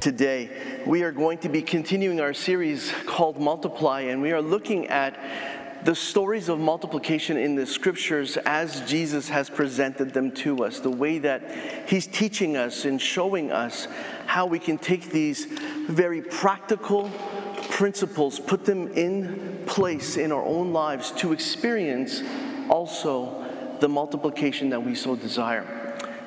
Today, we are going to be continuing our series called Multiply, and we are looking at the stories of multiplication in the scriptures as Jesus has presented them to us, the way that He's teaching us and showing us how we can take these very practical principles, put them in place in our own lives to experience also the multiplication that we so desire.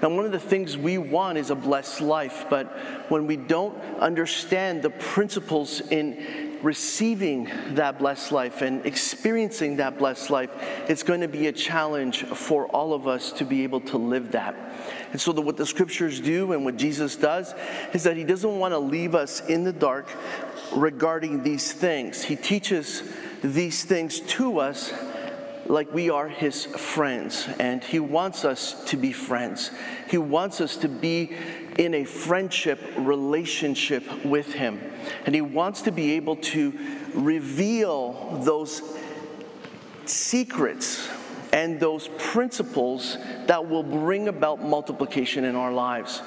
Now, one of the things we want is a blessed life, but when we don't understand the principles in receiving that blessed life and experiencing that blessed life, it's going to be a challenge for all of us to be able to live that. And so, the, what the scriptures do and what Jesus does is that He doesn't want to leave us in the dark regarding these things. He teaches these things to us like we are his friends, and he wants us to be friends. He wants us to be in a friendship relationship with Him. And He wants to be able to reveal those secrets and those principles that will bring about multiplication in our lives.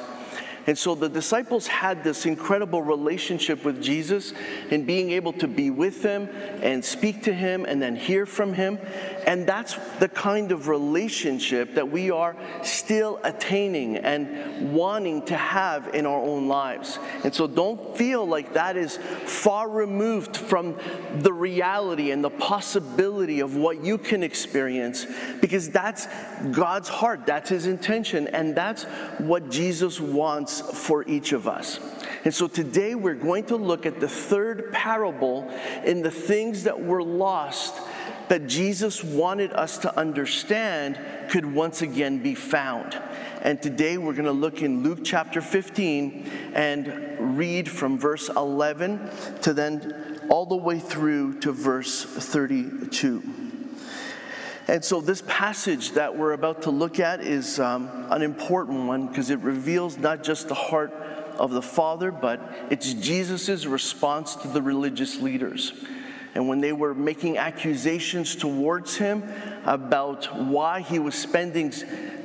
And so the disciples had this incredible relationship with Jesus and being able to be with him and speak to him and then hear from him. And that's the kind of relationship that we are still attaining and wanting to have in our own lives. And so don't feel like that is far removed from the reality and the possibility of what you can experience because that's God's heart, that's his intention, and that's what Jesus wants for each of us. And so today we're going to look at the third parable in the things that were lost that Jesus wanted us to understand could once again be found. And today we're going to look in Luke chapter 15 and read from verse 11 to then all the way through to verse 32. And so, this passage that we're about to look at is um, an important one because it reveals not just the heart of the Father, but it's Jesus' response to the religious leaders. And when they were making accusations towards him about why he was spending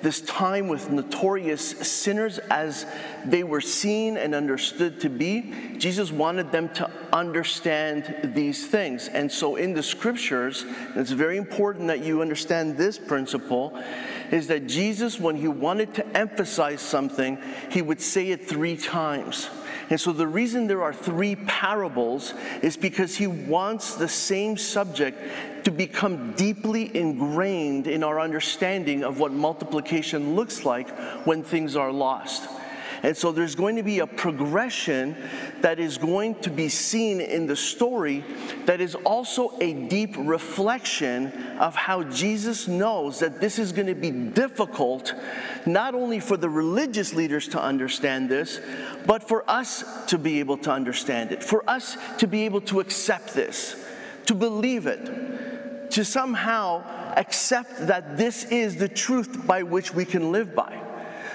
this time with notorious sinners as they were seen and understood to be, Jesus wanted them to understand these things. And so in the scriptures, it's very important that you understand this principle is that Jesus, when he wanted to emphasize something, he would say it three times. And so the reason there are three parables is because he wants the same subject to become deeply ingrained in our understanding of what multiplication looks like when things are lost. And so there's going to be a progression that is going to be seen in the story that is also a deep reflection of how Jesus knows that this is going to be difficult, not only for the religious leaders to understand this, but for us to be able to understand it, for us to be able to accept this, to believe it, to somehow accept that this is the truth by which we can live by.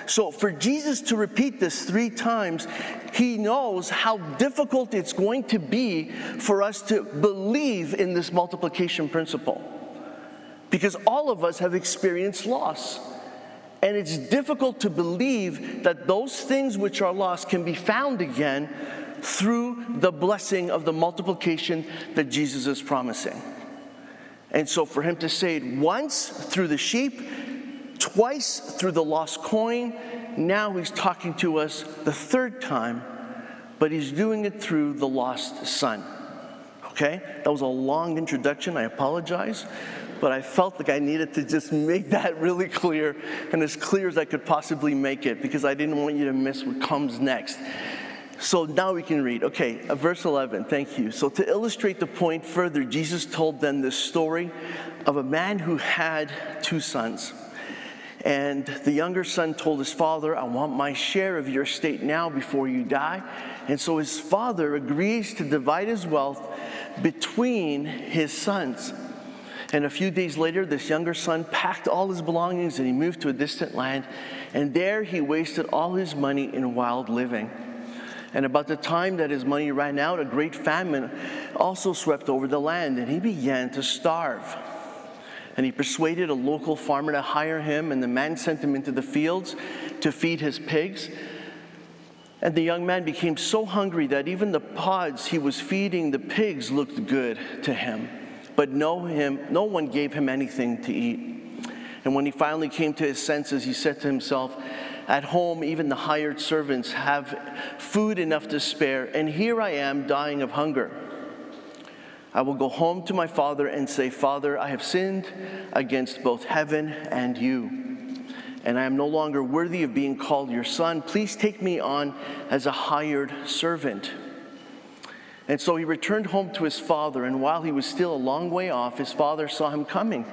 So, for Jesus to repeat this three times, he knows how difficult it's going to be for us to believe in this multiplication principle. Because all of us have experienced loss. And it's difficult to believe that those things which are lost can be found again through the blessing of the multiplication that Jesus is promising. And so, for him to say it once through the sheep, twice through the lost coin. Now he's talking to us the third time, but he's doing it through the lost son. Okay? That was a long introduction. I apologize. But I felt like I needed to just make that really clear and as clear as I could possibly make it because I didn't want you to miss what comes next. So now we can read. Okay, uh, verse 11, thank you. So to illustrate the point further, Jesus told them this story of a man who had two sons. And the younger son told his father, I want my share of your estate now before you die. And so his father agrees to divide his wealth between his sons. And a few days later, this younger son packed all his belongings and he moved to a distant land. And there he wasted all his money in wild living. And about the time that his money ran out, a great famine also swept over the land, and he began to starve. And he persuaded a local farmer to hire him, and the man sent him into the fields to feed his pigs. And the young man became so hungry that even the pods he was feeding the pigs looked good to him. But no, him, no one gave him anything to eat. And when he finally came to his senses, he said to himself, At home, even the hired servants have food enough to spare, and here I am dying of hunger. I will go home to my father and say, Father, I have sinned against both heaven and you, and I am no longer worthy of being called your son. Please take me on as a hired servant. And so he returned home to his father, and while he was still a long way off, his father saw him coming.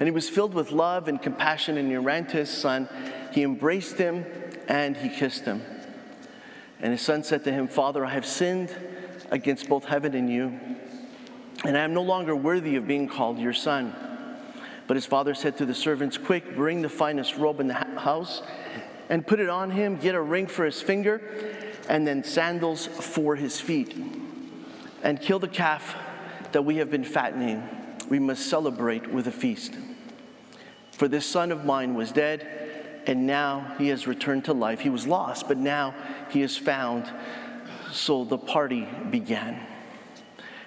And he was filled with love and compassion, and he ran to his son. He embraced him and he kissed him. And his son said to him, Father, I have sinned against both heaven and you and I am no longer worthy of being called your son. But his father said to the servants, Quick, bring the finest robe in the house and put it on him, get a ring for his finger, and then sandals for his feet. And kill the calf that we have been fattening. We must celebrate with a feast. For this son of mine was dead, and now he has returned to life. He was lost, but now he is found. So the party began.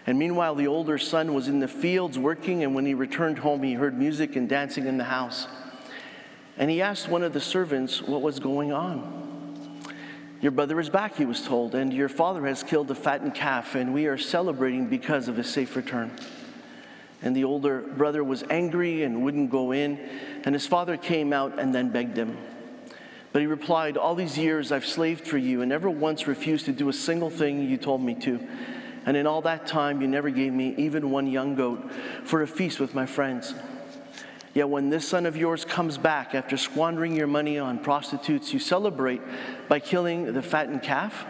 And meanwhile, the older son was in the fields working, and when he returned home, he heard music and dancing in the house. And he asked one of the servants what was going on. Your brother is back, he was told, and your father has killed a fattened calf, and we are celebrating because of his safe return. And the older brother was angry and wouldn't go in, and his father came out and then begged him. But he replied, All these years I've slaved for you and never once refused to do a single thing you told me to. And in all that time, you never gave me even one young goat for a feast with my friends. Yet when this son of yours comes back after squandering your money on prostitutes, you celebrate by killing the fattened calf?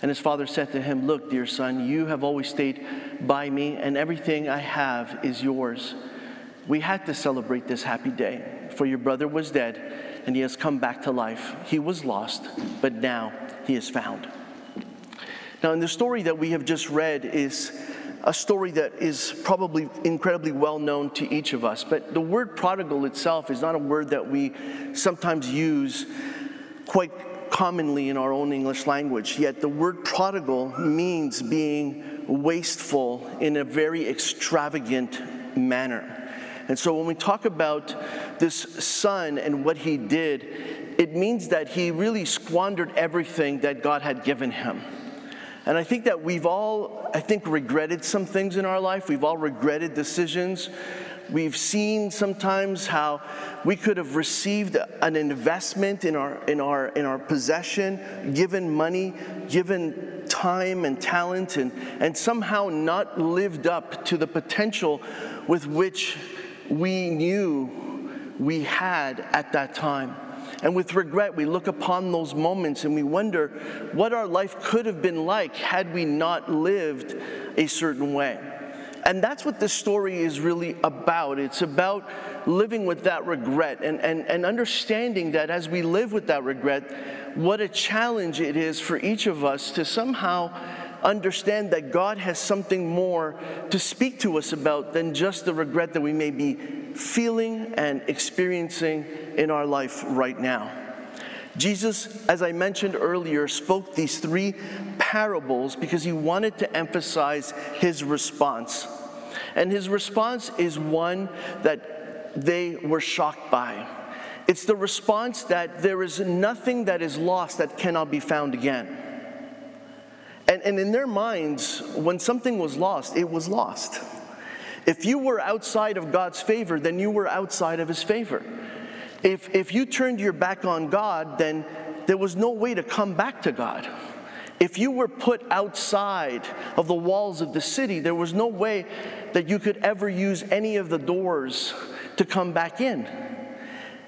And his father said to him, Look, dear son, you have always stayed by me, and everything I have is yours. We had to celebrate this happy day, for your brother was dead, and he has come back to life. He was lost, but now he is found. Now, in the story that we have just read is a story that is probably incredibly well known to each of us, but the word prodigal itself is not a word that we sometimes use quite commonly in our own English language. Yet the word prodigal means being wasteful in a very extravagant manner. And so when we talk about this son and what he did, it means that he really squandered everything that God had given him. And I think that we've all, I think, regretted some things in our life. We've all regretted decisions. We've seen sometimes how we could have received an investment in our, in our, in our possession, given money, given time and talent, and, and somehow not lived up to the potential with which we knew we had at that time. And with regret, we look upon those moments and we wonder what our life could have been like had we not lived a certain way. And that's what this story is really about. It's about living with that regret and, and, and understanding that as we live with that regret, what a challenge it is for each of us to somehow understand that God has something more to speak to us about than just the regret that we may be feeling and experiencing in our life right now. Jesus, as I mentioned earlier, spoke these three parables because he wanted to emphasize his response. And his response is one that they were shocked by. It's the response that there is nothing that is lost that cannot be found again. And, and in their minds, when something was lost, it was lost. If you were outside of God's favor, then you were outside of his favor. If, if you turned your back on God, then there was no way to come back to God. If you were put outside of the walls of the city, there was no way that you could ever use any of the doors to come back in.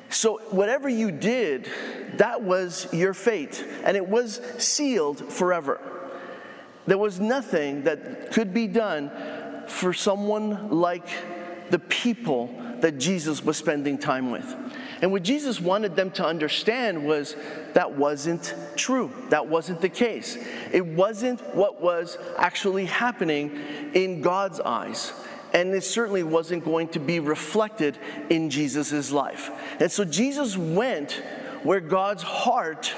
So, whatever you did, that was your fate, and it was sealed forever. There was nothing that could be done for someone like the people that Jesus was spending time with. And what Jesus wanted them to understand was that wasn't true. That wasn't the case. It wasn't what was actually happening in God's eyes. And it certainly wasn't going to be reflected in Jesus' life. And so Jesus went where God's heart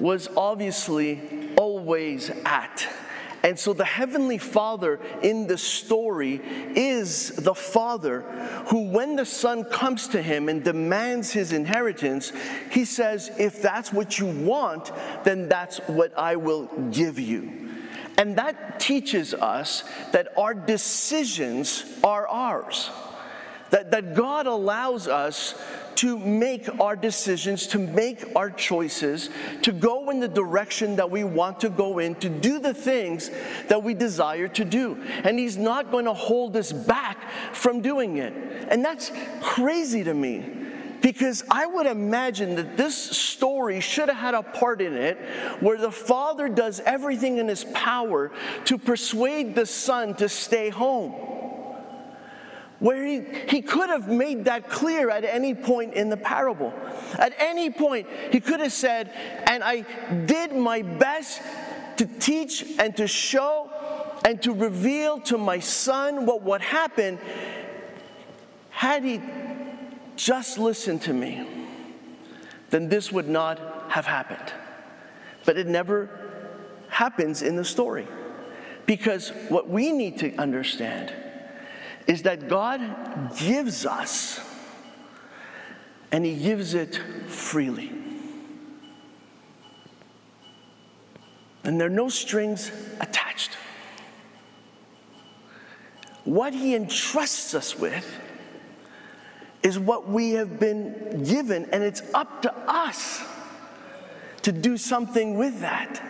was obviously always at. And so the Heavenly Father in the story is the Father who, when the Son comes to him and demands his inheritance, he says, If that's what you want, then that's what I will give you. And that teaches us that our decisions are ours. That, that God allows us to make our decisions, to make our choices, to go in the direction that we want to go in, to do the things that we desire to do. And He's not going to hold us back from doing it. And that's crazy to me. Because I would imagine that this story should have had a part in it where the father does everything in his power to persuade the son to stay home where he, he could have made that clear at any point in the parable. At any point, he could have said, And I did my best to teach and to show and to reveal to my son what would happen had he just listened to me, then this would not have happened. But it never happens in the story. Because what we need to understand is that God gives us, and He gives it freely. And there are no strings attached. What He entrusts us with is what we have been given, and it's up to us to do something with that.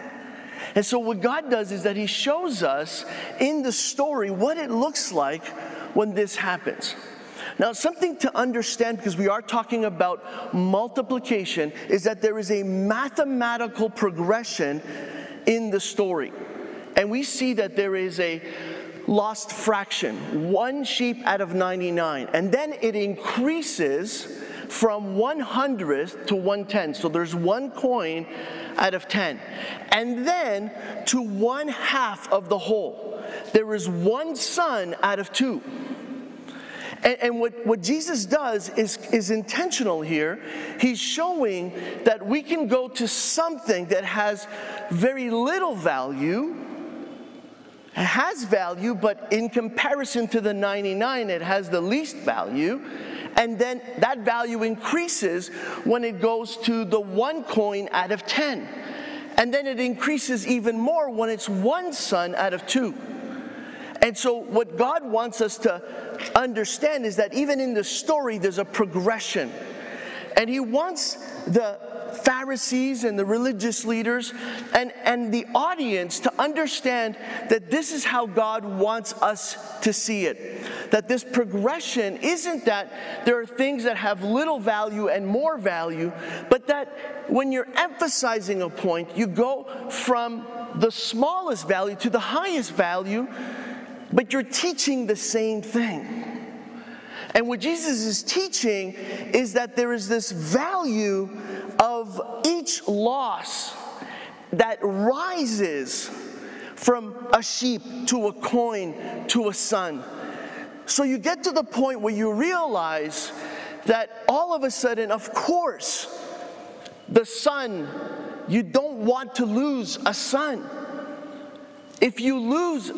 And so, what God does is that He shows us in the story what it looks like when this happens. Now, something to understand because we are talking about multiplication is that there is a mathematical progression in the story. And we see that there is a lost fraction, one sheep out of 99. And then it increases from 100th to 110. So there's one coin out of 10. And then to one half of the whole, there is one son out of two. And, and, what, what Jesus does is, is intentional here. He's showing that we can go to something that has very little value, has value, but in comparison to the 99, it has the least value. And then that value increases when it goes to the one coin out of 10. And then it increases even more when it's one son out of two. And so, what God wants us to understand is that even in the story, there's a progression. And He wants the Pharisees and the religious leaders and, and the audience to understand that this is how God wants us to see it. That this progression isn't that there are things that have little value and more value, but that when you're emphasizing a point, you go from the smallest value to the highest value but you're teaching the same thing. And what Jesus is teaching is that there is this value of each loss that rises from a sheep to a coin to a son. So you get to the point where you realize that all of a sudden, of course, the son, you don't want to lose a son. If you lose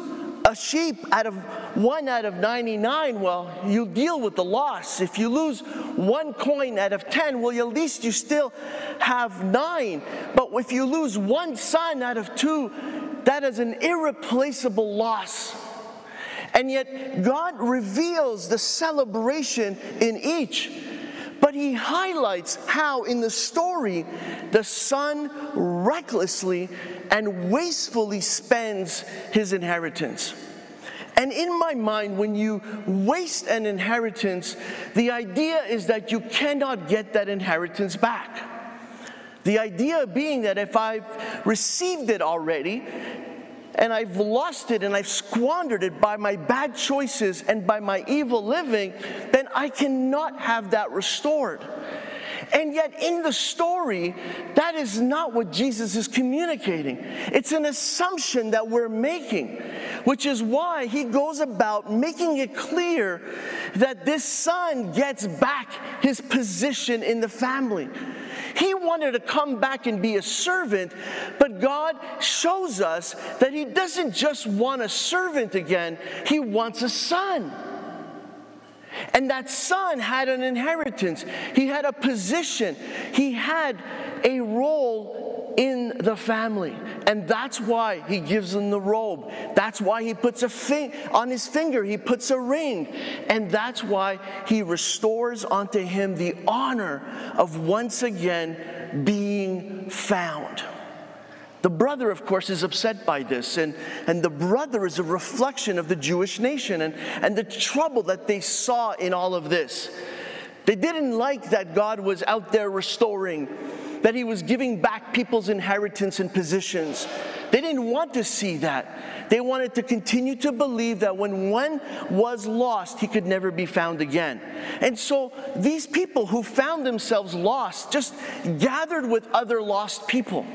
a sheep out of one out of 99, well, you deal with the loss. If you lose one coin out of 10, well, at least you still have nine. But if you lose one son out of two, that is an irreplaceable loss. And yet, God reveals the celebration in each But he highlights how in the story the son recklessly and wastefully spends his inheritance. And in my mind, when you waste an inheritance, the idea is that you cannot get that inheritance back. The idea being that if I've received it already, and I've lost it and I've squandered it by my bad choices and by my evil living, then I cannot have that restored. And yet, in the story, that is not what Jesus is communicating. It's an assumption that we're making, which is why he goes about making it clear that this son gets back his position in the family. He wanted to come back and be a servant, but God shows us that He doesn't just want a servant again, He wants a son. And that son had an inheritance, he had a position, he had a role in the family. And that's why he gives him the robe. That's why he puts a thing on his finger, he puts a ring. And that's why he restores unto him the honor of once again being found. The brother, of course, is upset by this, and, and the brother is a reflection of the Jewish nation and, and the trouble that they saw in all of this. They didn't like that God was out there restoring, that He was giving back people's inheritance and positions. They didn't want to see that. They wanted to continue to believe that when one was lost, he could never be found again. And so these people who found themselves lost just gathered with other lost people.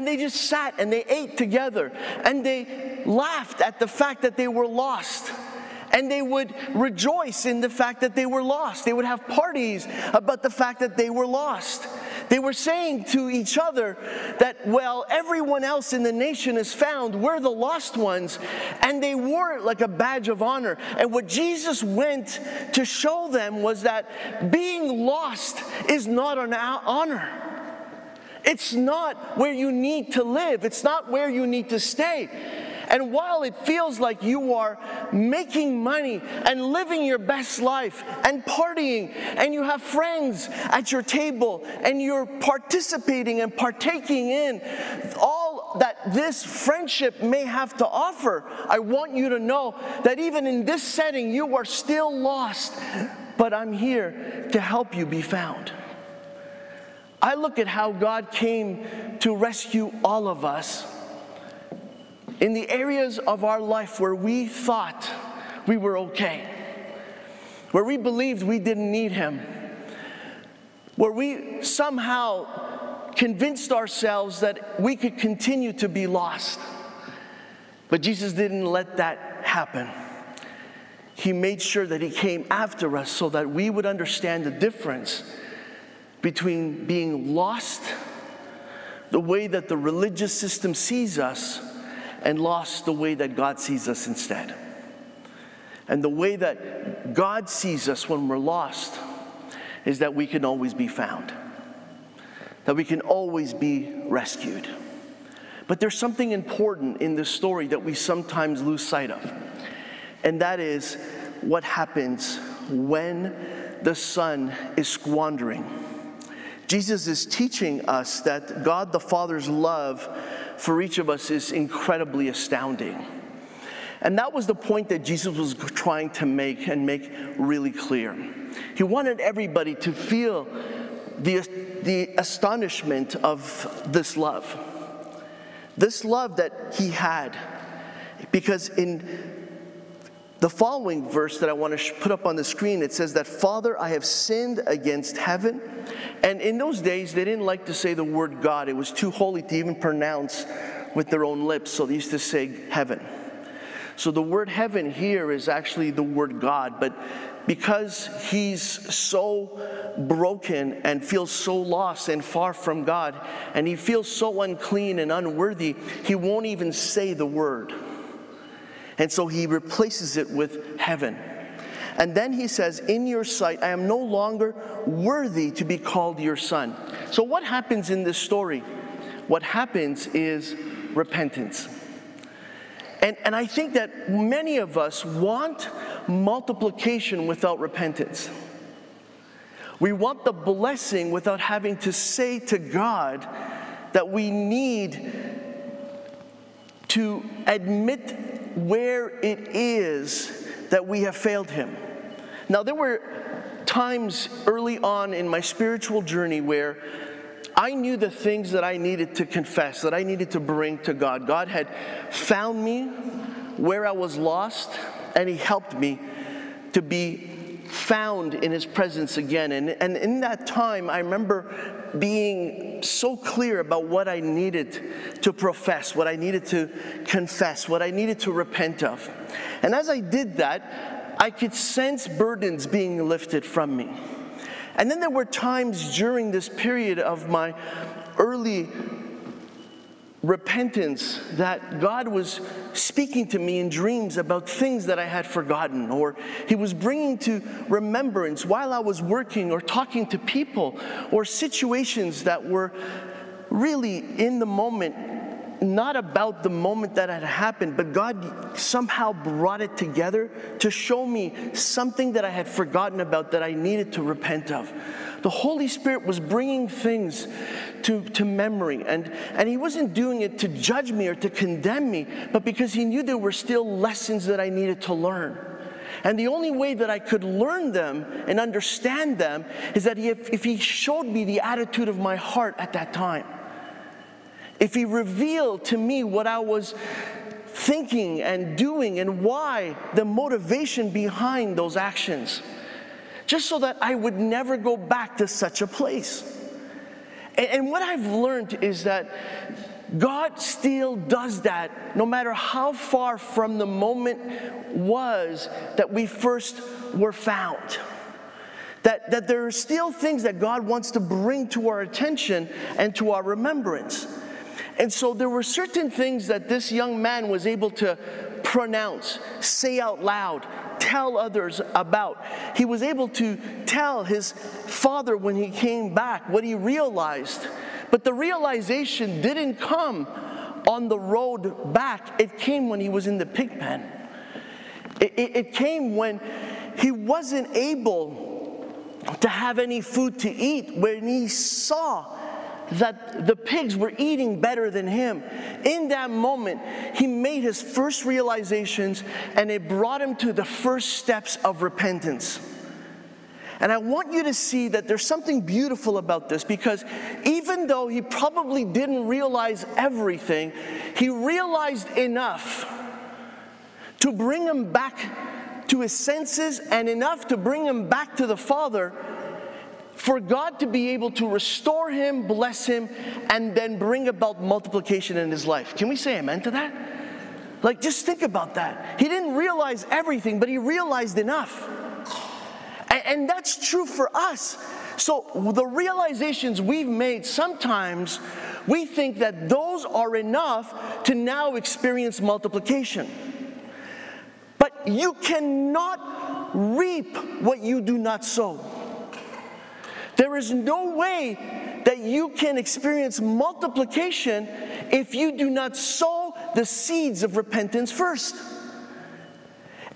And they just sat and they ate together and they laughed at the fact that they were lost. And they would rejoice in the fact that they were lost. They would have parties about the fact that they were lost. They were saying to each other that, well, everyone else in the nation is found. We're the lost ones. And they wore it like a badge of honor. And what Jesus went to show them was that being lost is not an honor. It's not where you need to live, it's not where you need to stay. And while it feels like you are making money and living your best life and partying, and you have friends at your table and you're participating and partaking in all that this friendship may have to offer, I want you to know that even in this setting, you are still lost, but I'm here to help you be found. I look at how God came to rescue all of us in the areas of our life where we thought we were okay, where we believed we didn't need Him, where we somehow convinced ourselves that we could continue to be lost. But Jesus didn't let that happen. He made sure that He came after us so that we would understand the difference between being lost, the way that the religious system sees us, and lost the way that God sees us instead. And the way that God sees us when we're lost is that we can always be found, that we can always be rescued. But there's something important in this story that we sometimes lose sight of, and that is what happens when the son is squandering Jesus is teaching us that God the Father's love for each of us is incredibly astounding. And that was the point that Jesus was trying to make and make really clear. He wanted everybody to feel the, the astonishment of this love. This love that he had. Because in the following verse that I want to put up on the screen, it says that, Father, I have sinned against heaven. And in those days, they didn't like to say the word God, it was too holy to even pronounce with their own lips, so they used to say heaven. So the word heaven here is actually the word God, but because he's so broken and feels so lost and far from God, and he feels so unclean and unworthy, he won't even say the word. And so he replaces it with heaven. And then he says, In your sight, I am no longer worthy to be called your son. So, what happens in this story? What happens is repentance. And, and I think that many of us want multiplication without repentance. We want the blessing without having to say to God that we need to admit where it is that we have failed Him. Now, there were times early on in my spiritual journey where I knew the things that I needed to confess, that I needed to bring to God. God had found me where I was lost, and He helped me to be found in His presence again. And, and in that time, I remember being so clear about what I needed to profess, what I needed to confess, what I needed to repent of. And as I did that, I could sense burdens being lifted from me. And then there were times during this period of my early repentance that God was speaking to me in dreams about things that I had forgotten, or He was bringing to remembrance while I was working or talking to people, or situations that were really in the moment not about the moment that had happened, but God somehow brought it together to show me something that I had forgotten about that I needed to repent of. The Holy Spirit was bringing things to, to memory, and, and He wasn't doing it to judge me or to condemn me, but because He knew there were still lessons that I needed to learn. And the only way that I could learn them and understand them is that if, if He showed me the attitude of my heart at that time if He revealed to me what I was thinking and doing and why, the motivation behind those actions, just so that I would never go back to such a place. And, what I've learned is that God still does that no matter how far from the moment was that we first were found. That, that there are still things that God wants to bring to our attention and to our remembrance. And so there were certain things that this young man was able to pronounce, say out loud, tell others about. He was able to tell his father when he came back what he realized. But the realization didn't come on the road back, it came when he was in the pig pen. It, it, it came when he wasn't able to have any food to eat, when he saw that the pigs were eating better than him. In that moment, he made his first realizations and it brought him to the first steps of repentance. And I want you to see that there's something beautiful about this because even though he probably didn't realize everything, he realized enough to bring him back to his senses and enough to bring him back to the Father for God to be able to restore him, bless him, and then bring about multiplication in his life. Can we say amen to that? Like, just think about that. He didn't realize everything, but he realized enough. And, and that's true for us. So, the realizations we've made, sometimes we think that those are enough to now experience multiplication. But you cannot reap what you do not sow. There is no way that you can experience multiplication if you do not sow the seeds of repentance first.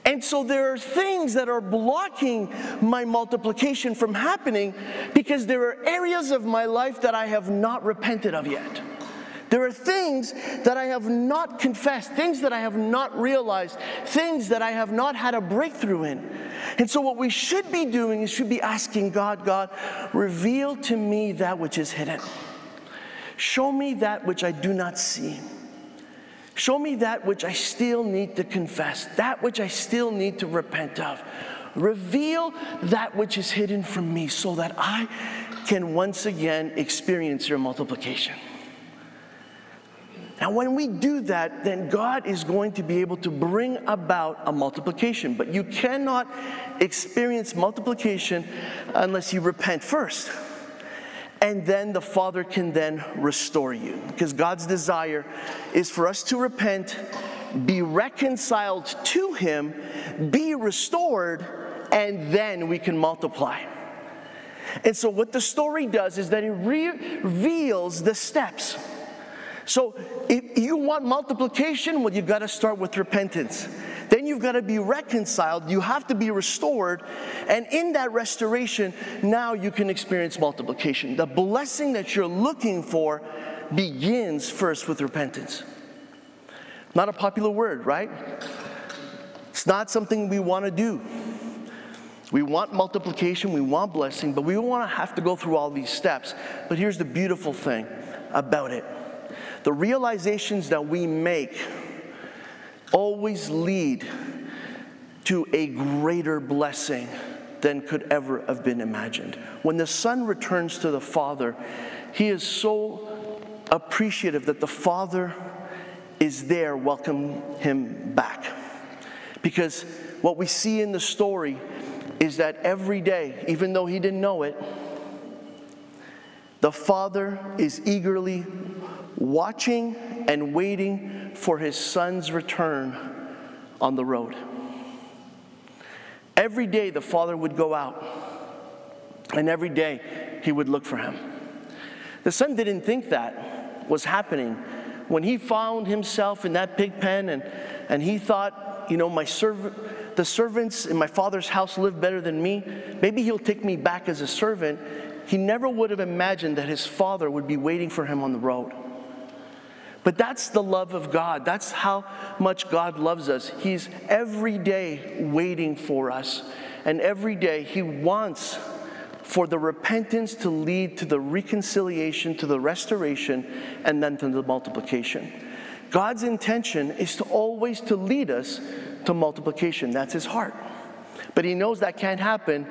And so there are things that are blocking my multiplication from happening because there are areas of my life that I have not repented of yet. There are things that I have not confessed, things that I have not realized, things that I have not had a breakthrough in. And so, what we should be doing is should be asking God, God, reveal to me that which is hidden. Show me that which I do not see. Show me that which I still need to confess, that which I still need to repent of. Reveal that which is hidden from me so that I can once again experience your multiplication. And when we do that, then God is going to be able to bring about a multiplication. But you cannot experience multiplication unless you repent first. And then the Father can then restore you. Because God's desire is for us to repent, be reconciled to Him, be restored, and then we can multiply. And so, what the story does is that it reveals the steps so if you want multiplication, well, you've got to start with repentance. Then you've got to be reconciled. You have to be restored. And in that restoration, now you can experience multiplication. The blessing that you're looking for begins first with repentance. Not a popular word, right? It's not something we want to do. We want multiplication, we want blessing, but we don't want to have to go through all these steps. But here's the beautiful thing about it the realizations that we make always lead to a greater blessing than could ever have been imagined. When the son returns to the father, he is so appreciative that the father is there, welcome him back. Because what we see in the story is that every day, even though he didn't know it, the father is eagerly watching and waiting for his son's return on the road. Every day the father would go out, and every day he would look for him. The son didn't think that was happening when he found himself in that pig pen and, and he thought, you know, my servant, the servants in my father's house live better than me. Maybe he'll take me back as a servant. He never would have imagined that his father would be waiting for him on the road. But that's the love of God. That's how much God loves us. He's every day waiting for us. And every day He wants for the repentance to lead to the reconciliation, to the restoration, and then to the multiplication. God's intention is to always to lead us to multiplication. That's his heart. But he knows that can't happen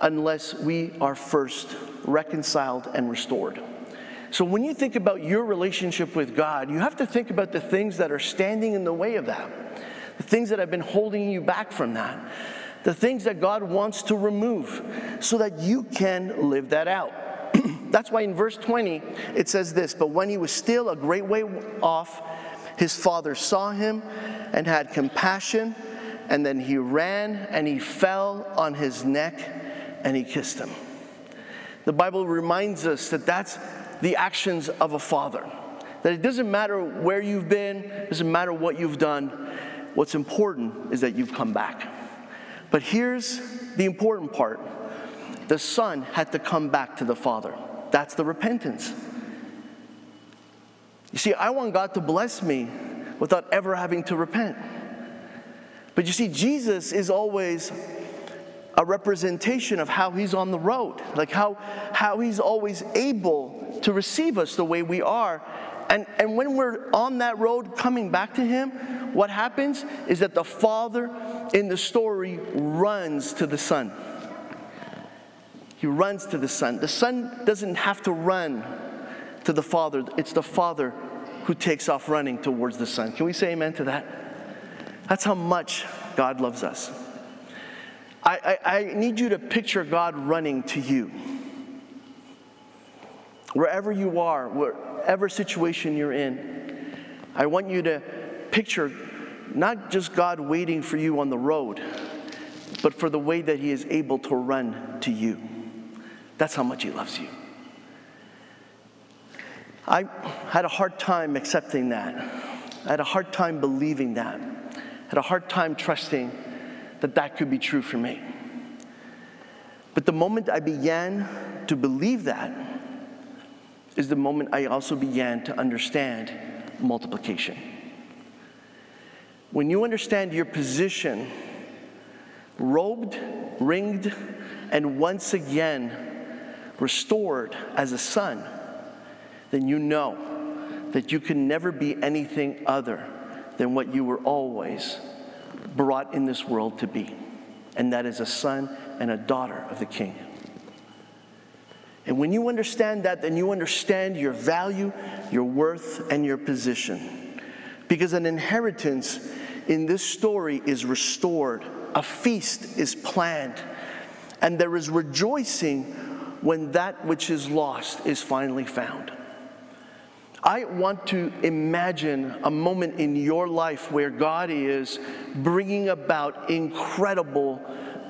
unless we are first reconciled and restored. So when you think about your relationship with God, you have to think about the things that are standing in the way of that, the things that have been holding you back from that, the things that God wants to remove so that you can live that out. That's why in verse 20 it says this But when he was still a great way off, his father saw him and had compassion, and then he ran and he fell on his neck and he kissed him. The Bible reminds us that that's the actions of a father. That it doesn't matter where you've been, doesn't matter what you've done. What's important is that you've come back. But here's the important part the son had to come back to the father. That's the repentance. You see, I want God to bless me without ever having to repent. But you see, Jesus is always a representation of how he's on the road, like how, how he's always able to receive us the way we are. And, and when we're on that road coming back to him, what happens is that the father in the story runs to the son. He runs to the son. The son doesn't have to run to the father, it's the father who takes off running towards the son. Can we say amen to that? That's how much God loves us. I, I, I need you to picture God running to you. Wherever you are, whatever situation you're in, I want you to picture not just God waiting for you on the road, but for the way that He is able to run to you. That's how much He loves you. I had a hard time accepting that. I had a hard time believing that. I had a hard time trusting that that could be true for me. But the moment I began to believe that is the moment I also began to understand multiplication. When you understand your position, robed, ringed, and once again restored as a son, then you know that you can never be anything other than what you were always brought in this world to be, and that is a son and a daughter of the King. And when you understand that, then you understand your value, your worth, and your position. Because an inheritance in this story is restored, a feast is planned, and there is rejoicing when that which is lost is finally found. I want to imagine a moment in your life where God is bringing about incredible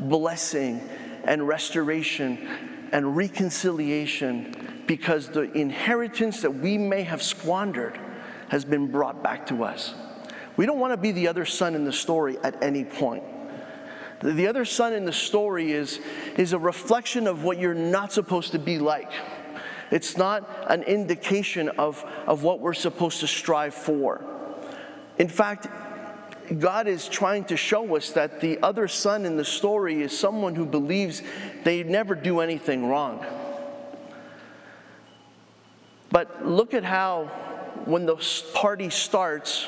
blessing and restoration and reconciliation because the inheritance that we may have squandered has been brought back to us. We don't want to be the other son in the story at any point. The other son in the story is, is a reflection of what you're not supposed to be like. It's not an indication of, of what we're supposed to strive for. In fact, God is trying to show us that the other son in the story is someone who believes they never do anything wrong. But look at how, when the party starts,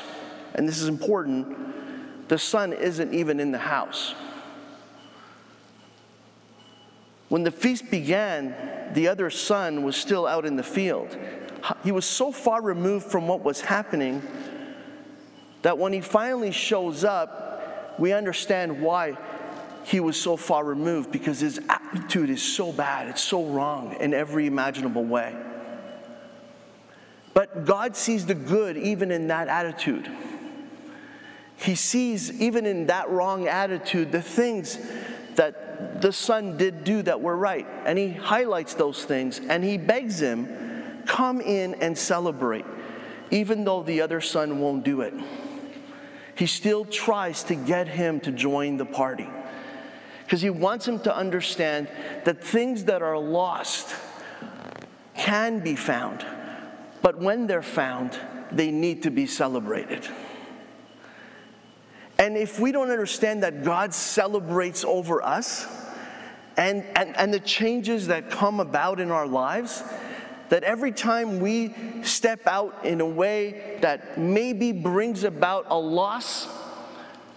and this is important, the son isn't even in the house. When the feast began, the other son was still out in the field. He was so far removed from what was happening that when he finally shows up, we understand why he was so far removed because his attitude is so bad, it's so wrong in every imaginable way. But God sees the good even in that attitude. He sees even in that wrong attitude the things that the son did do that were right. And he highlights those things and he begs him, come in and celebrate, even though the other son won't do it. He still tries to get him to join the party because he wants him to understand that things that are lost can be found, but when they're found, they need to be celebrated. And if we don't understand that God celebrates over us and, and, and the changes that come about in our lives, that every time we step out in a way that maybe brings about a loss,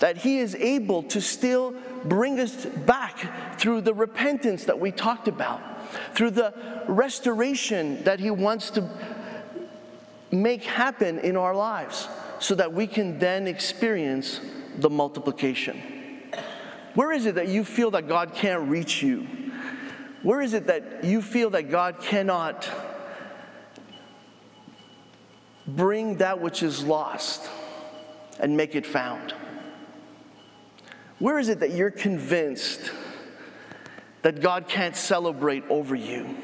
that He is able to still bring us back through the repentance that we talked about, through the restoration that He wants to make happen in our lives, so that we can then experience the multiplication? Where is it that you feel that God can't reach you? Where is it that you feel that God cannot bring that which is lost and make it found? Where is it that you're convinced that God can't celebrate over you?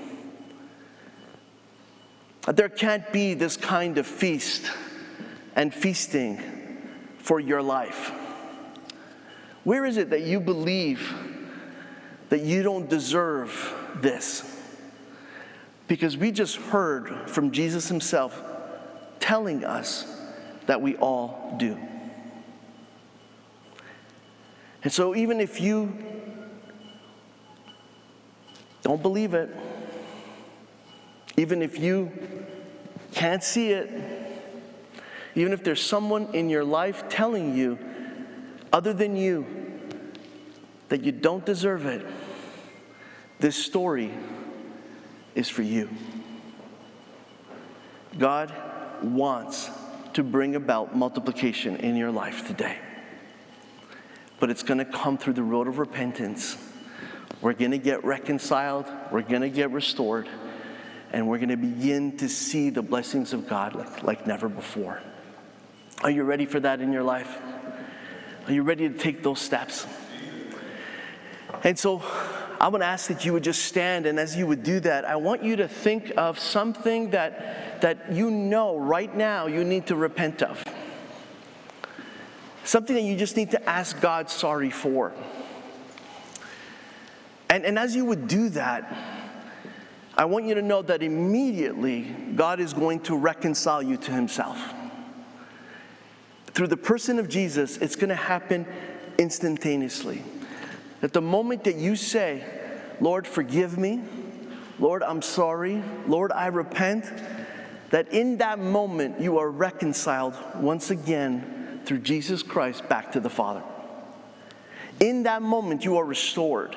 That there can't be this kind of feast and feasting for your life? Where is it that you believe that you don't deserve this? Because we just heard from Jesus himself telling us that we all do. And so, even if you don't believe it, even if you can't see it, even if there's someone in your life telling you, other than you, that you don't deserve it, this story is for you. God wants to bring about multiplication in your life today. But it's going to come through the road of repentance. We're going to get reconciled, we're going to get restored, and we're going to begin to see the blessings of God like, like never before. Are you ready for that in your life? Are you ready to take those steps? And so I would ask that you would just stand, and as you would do that, I want you to think of something that, that you know right now you need to repent of. Something that you just need to ask God sorry for. And, and as you would do that, I want you to know that immediately God is going to reconcile you to Himself through the person of Jesus, it's going to happen instantaneously. At the moment that you say, Lord, forgive me, Lord, I'm sorry, Lord, I repent, that in that moment you are reconciled once again through Jesus Christ back to the Father. In that moment you are restored.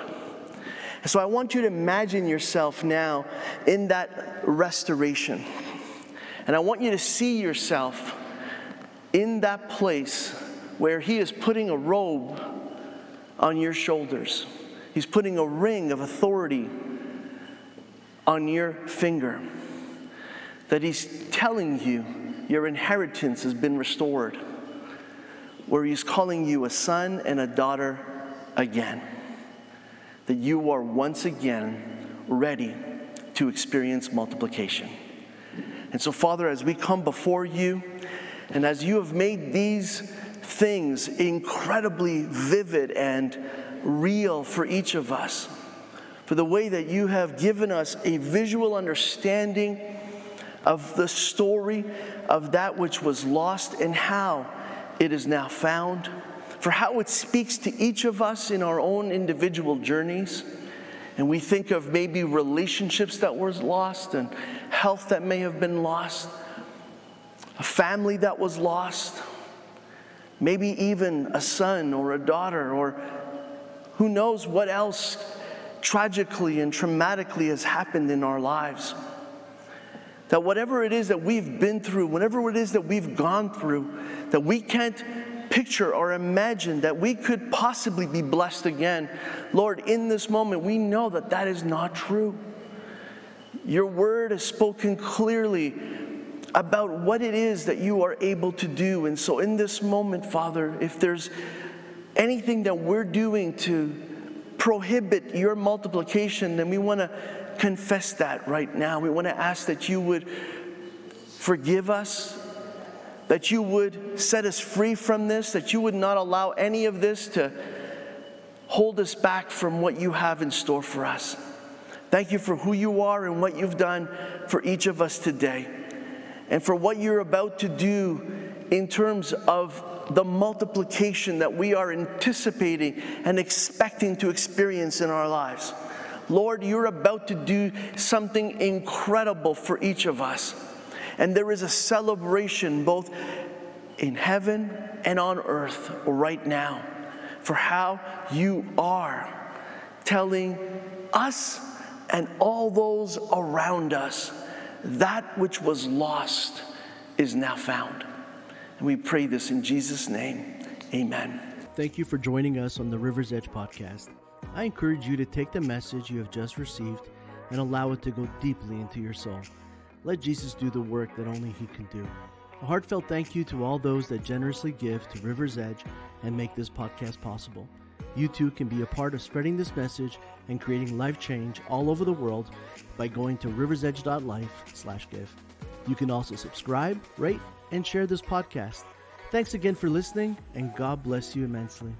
So I want you to imagine yourself now in that restoration. And I want you to see yourself in that place where He is putting a robe on your shoulders, He's putting a ring of authority on your finger, that He's telling you your inheritance has been restored, where He's calling you a son and a daughter again, that you are once again ready to experience multiplication. And so, Father, as we come before you, and as you have made these things incredibly vivid and real for each of us. For the way that you have given us a visual understanding of the story of that which was lost and how it is now found, for how it speaks to each of us in our own individual journeys. And we think of maybe relationships that were lost and health that may have been lost, a family that was lost, maybe even a son or a daughter, or who knows what else tragically and traumatically has happened in our lives. That whatever it is that we've been through, whatever it is that we've gone through, that we can't picture or imagine that we could possibly be blessed again. Lord, in this moment, we know that that is not true. Your word has spoken clearly about what it is that you are able to do. And so, in this moment, Father, if there's anything that we're doing to prohibit your multiplication, then we want to confess that right now. We want to ask that you would forgive us, that you would set us free from this, that you would not allow any of this to hold us back from what you have in store for us. Thank you for who you are and what you've done for each of us today, and for what you're about to do in terms of the multiplication that we are anticipating and expecting to experience in our lives. Lord, you're about to do something incredible for each of us. And there is a celebration both in heaven and on earth right now for how you are telling us and all those around us that which was lost is now found. And we pray this in Jesus' name. Amen. Thank you for joining us on the River's Edge podcast. I encourage you to take the message you have just received and allow it to go deeply into your soul. Let Jesus do the work that only He can do. A heartfelt thank you to all those that generously give to River's Edge and make this podcast possible. You too can be a part of spreading this message and creating life change all over the world by going to riversedge.life/give. You can also subscribe, rate, and share this podcast. Thanks again for listening, and God bless you immensely.